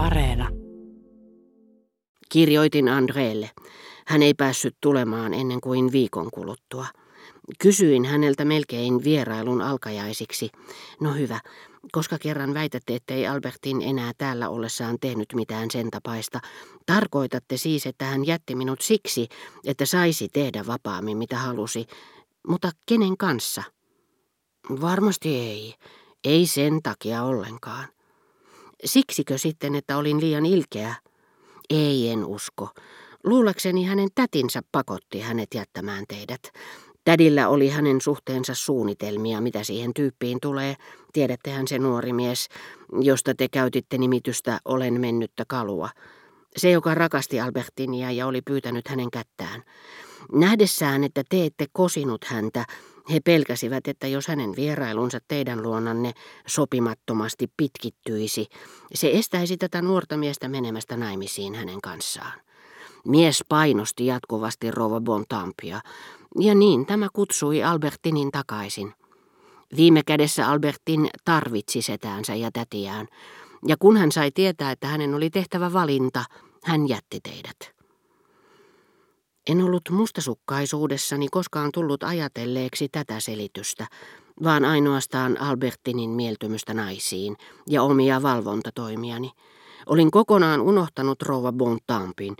Areena. Kirjoitin Andreelle. Hän ei päässyt tulemaan ennen kuin viikon kuluttua. Kysyin häneltä melkein vierailun alkajaisiksi. No hyvä, koska kerran väitätte, ettei Albertin enää täällä ollessaan tehnyt mitään sen tapaista, tarkoitatte siis, että hän jätti minut siksi, että saisi tehdä vapaammin mitä halusi. Mutta kenen kanssa? Varmasti ei. Ei sen takia ollenkaan. Siksikö sitten, että olin liian ilkeä? Ei, en usko. Luulekseni hänen tätinsä pakotti hänet jättämään teidät. Tädillä oli hänen suhteensa suunnitelmia, mitä siihen tyyppiin tulee. Tiedättehän se nuori mies, josta te käytitte nimitystä Olen mennyttä kalua. Se, joka rakasti Albertinia ja oli pyytänyt hänen kättään. Nähdessään, että te ette kosinut häntä, he pelkäsivät, että jos hänen vierailunsa teidän luonanne sopimattomasti pitkittyisi, se estäisi tätä nuorta miestä menemästä naimisiin hänen kanssaan. Mies painosti jatkuvasti rouva Bontampia, ja niin tämä kutsui Albertinin takaisin. Viime kädessä Albertin tarvitsi setäänsä ja tätiään, ja kun hän sai tietää, että hänen oli tehtävä valinta, hän jätti teidät. En ollut mustasukkaisuudessani koskaan tullut ajatelleeksi tätä selitystä, vaan ainoastaan Albertinin mieltymystä naisiin ja omia valvontatoimiani. Olin kokonaan unohtanut rouva Bontampin,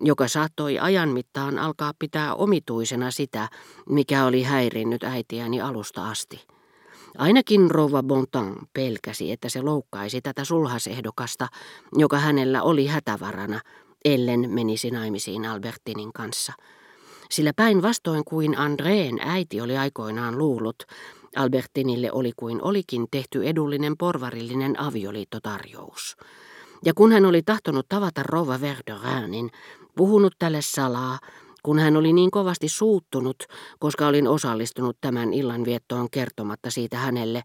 joka saattoi ajan mittaan alkaa pitää omituisena sitä, mikä oli häirinnyt äitiäni alusta asti. Ainakin rouva Bontan pelkäsi, että se loukkaisi tätä sulhasehdokasta, joka hänellä oli hätävarana, ellen menisi naimisiin Albertinin kanssa. Sillä päinvastoin kuin Andreen äiti oli aikoinaan luullut, Albertinille oli kuin olikin tehty edullinen porvarillinen avioliittotarjous. Ja kun hän oli tahtonut tavata rouva Verderäänin, puhunut tälle salaa, kun hän oli niin kovasti suuttunut, koska olin osallistunut tämän illanviettoon kertomatta siitä hänelle,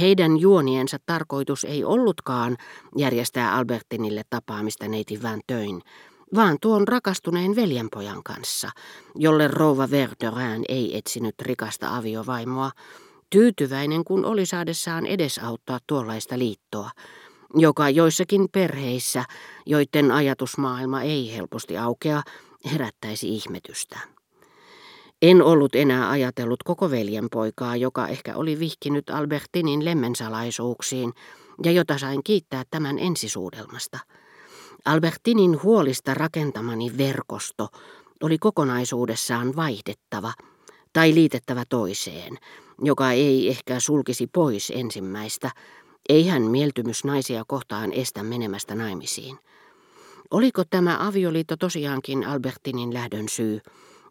heidän juoniensa tarkoitus ei ollutkaan järjestää Albertinille tapaamista neiti Van Töin, vaan tuon rakastuneen veljenpojan kanssa, jolle rouva Verderään ei etsinyt rikasta aviovaimoa, tyytyväinen kun oli saadessaan edesauttaa tuollaista liittoa, joka joissakin perheissä, joiden ajatusmaailma ei helposti aukea, herättäisi ihmetystä. En ollut enää ajatellut koko veljenpoikaa, joka ehkä oli vihkinyt Albertinin lemmensalaisuuksiin ja jota sain kiittää tämän ensisuudelmasta. Albertinin huolista rakentamani verkosto oli kokonaisuudessaan vaihdettava tai liitettävä toiseen, joka ei ehkä sulkisi pois ensimmäistä, ei hän mieltymys naisia kohtaan estä menemästä naimisiin. Oliko tämä avioliitto tosiaankin Albertinin lähdön syy,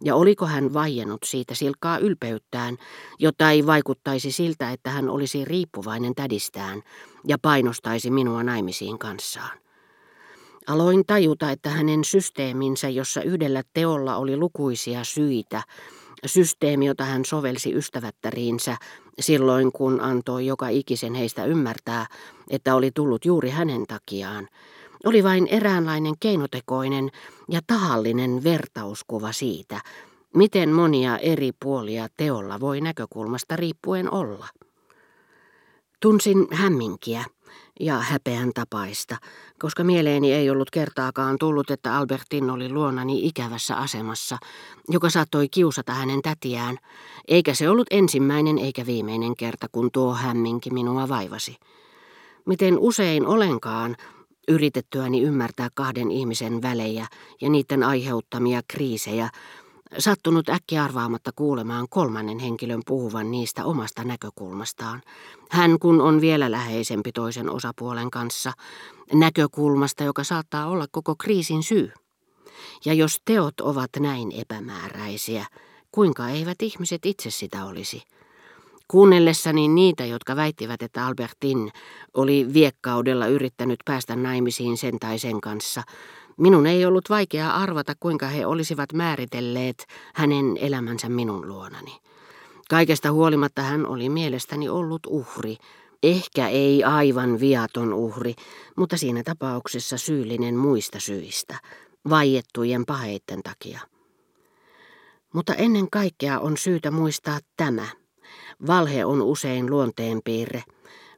ja oliko hän vaiennut siitä silkkaa ylpeyttään, jotta ei vaikuttaisi siltä, että hän olisi riippuvainen tädistään ja painostaisi minua naimisiin kanssaan. Aloin tajuta, että hänen systeeminsä, jossa yhdellä teolla oli lukuisia syitä, systeemi, jota hän sovelsi ystävättäriinsä silloin, kun antoi joka ikisen heistä ymmärtää, että oli tullut juuri hänen takiaan, oli vain eräänlainen keinotekoinen ja tahallinen vertauskuva siitä, miten monia eri puolia teolla voi näkökulmasta riippuen olla. Tunsin hämminkiä ja häpeän tapaista, koska mieleeni ei ollut kertaakaan tullut, että Albertin oli luonani ikävässä asemassa, joka saattoi kiusata hänen tätiään, eikä se ollut ensimmäinen eikä viimeinen kerta, kun tuo hämminki minua vaivasi. Miten usein olenkaan, yritettyäni ymmärtää kahden ihmisen välejä ja niiden aiheuttamia kriisejä, sattunut äkki arvaamatta kuulemaan kolmannen henkilön puhuvan niistä omasta näkökulmastaan. Hän kun on vielä läheisempi toisen osapuolen kanssa, näkökulmasta, joka saattaa olla koko kriisin syy. Ja jos teot ovat näin epämääräisiä, kuinka eivät ihmiset itse sitä olisi? Kuunnellessani niitä, jotka väittivät, että Albertin oli viekkaudella yrittänyt päästä naimisiin sen tai sen kanssa, minun ei ollut vaikeaa arvata, kuinka he olisivat määritelleet hänen elämänsä minun luonani. Kaikesta huolimatta hän oli mielestäni ollut uhri, ehkä ei aivan viaton uhri, mutta siinä tapauksessa syyllinen muista syistä, vaiettujen paheitten takia. Mutta ennen kaikkea on syytä muistaa tämä – Valhe on usein luonteenpiirre,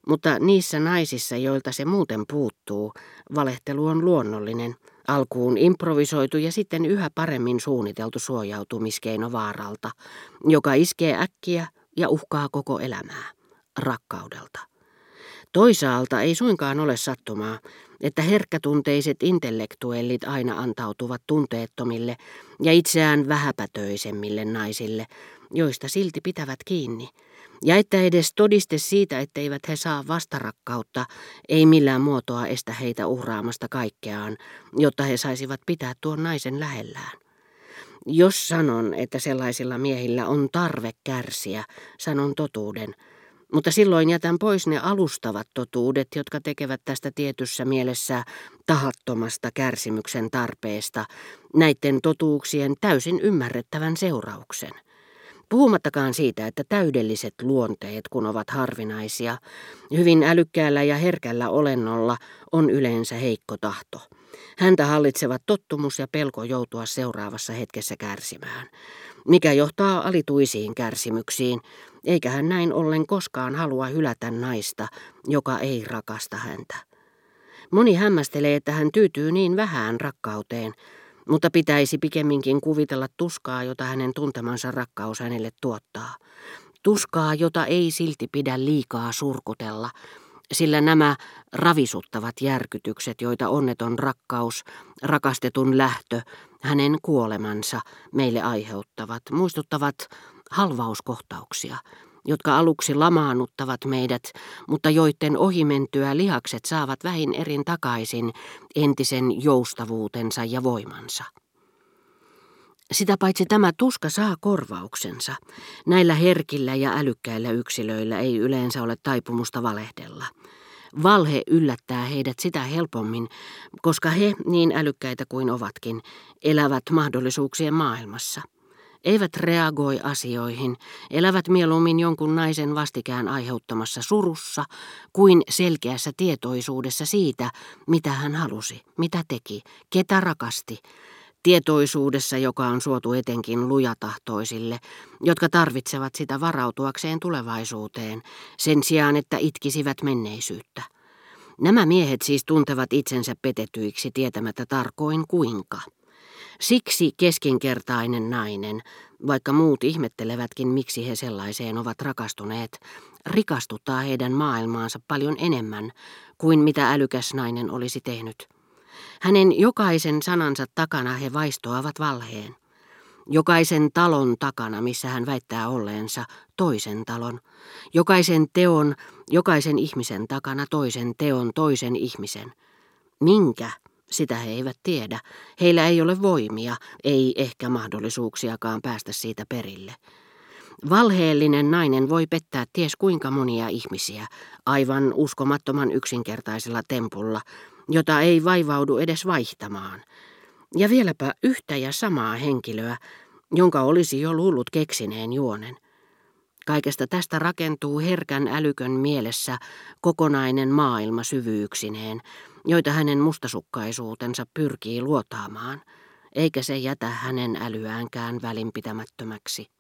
Mutta niissä naisissa, joilta se muuten puuttuu, valehtelu on luonnollinen, alkuun improvisoitu ja sitten yhä paremmin suunniteltu suojautumiskeino vaaralta, joka iskee äkkiä ja uhkaa koko elämää, rakkaudelta. Toisaalta ei suinkaan ole sattumaa, että herkkätunteiset intellektuellit aina antautuvat tunteettomille ja itseään vähäpätöisemmille naisille, joista silti pitävät kiinni, ja että edes todiste siitä, etteivät he saa vastarakkautta, ei millään muotoa estä heitä uhraamasta kaikkeaan, jotta he saisivat pitää tuon naisen lähellään. Jos sanon, että sellaisilla miehillä on tarve kärsiä, sanon totuuden – mutta silloin jätän pois ne alustavat totuudet, jotka tekevät tästä tietyssä mielessä tahattomasta kärsimyksen tarpeesta, näiden totuuksien täysin ymmärrettävän seurauksen. Puhumattakaan siitä, että täydelliset luonteet, kun ovat harvinaisia, hyvin älykkäällä ja herkällä olennolla on yleensä heikko tahto. Häntä hallitsevat tottumus ja pelko joutua seuraavassa hetkessä kärsimään, mikä johtaa alituisiin kärsimyksiin, eikä hän näin ollen koskaan halua hylätä naista, joka ei rakasta häntä. Moni hämmästelee, että hän tyytyy niin vähään rakkauteen, mutta pitäisi pikemminkin kuvitella tuskaa, jota hänen tuntemansa rakkaus hänelle tuottaa. Tuskaa, jota ei silti pidä liikaa surkutella, sillä nämä ravisuttavat järkytykset, joita onneton rakkaus, rakastetun lähtö, hänen kuolemansa meille aiheuttavat, muistuttavat halvauskohtauksia, jotka aluksi lamaannuttavat meidät, mutta joiden ohimentyä lihakset saavat vähin erin takaisin entisen joustavuutensa ja voimansa. Sitä paitsi tämä tuska saa korvauksensa. Näillä herkillä ja älykkäillä yksilöillä ei yleensä ole taipumusta valehdella. Valhe yllättää heidät sitä helpommin, koska he, niin älykkäitä kuin ovatkin, elävät mahdollisuuksien maailmassa – eivät reagoi asioihin, elävät mieluummin jonkun naisen vastikään aiheuttamassa surussa kuin selkeässä tietoisuudessa siitä, mitä hän halusi, mitä teki, ketä rakasti, tietoisuudessa, joka on suotu etenkin lujatahtoisille, jotka tarvitsevat sitä varautuakseen tulevaisuuteen, sen sijaan että itkisivät menneisyyttä. Nämä miehet siis tuntevat itsensä petetyiksi tietämättä tarkoin kuinka. Siksi keskinkertainen nainen, vaikka muut ihmettelevätkin, miksi he sellaiseen ovat rakastuneet, rikastuttaa heidän maailmaansa paljon enemmän kuin mitä älykäs nainen olisi tehnyt. Hänen jokaisen sanansa takana he vaistoavat valheen. Jokaisen talon takana, missä hän väittää olleensa, toisen talon. Jokaisen teon, jokaisen ihmisen takana toisen teon, toisen ihmisen. Minkä? Sitä he eivät tiedä. Heillä ei ole voimia, ei ehkä mahdollisuuksiakaan päästä siitä perille. Valheellinen nainen voi pettää ties kuinka monia ihmisiä, aivan uskomattoman yksinkertaisella tempulla, jota ei vaivaudu edes vaihtamaan. Ja vieläpä yhtä ja samaa henkilöä, jonka olisi jo luullut keksineen juonen. Kaikesta tästä rakentuu herkän älykön mielessä kokonainen maailma syvyyksineen, joita hänen mustasukkaisuutensa pyrkii luotaamaan, eikä se jätä hänen älyäänkään välinpitämättömäksi.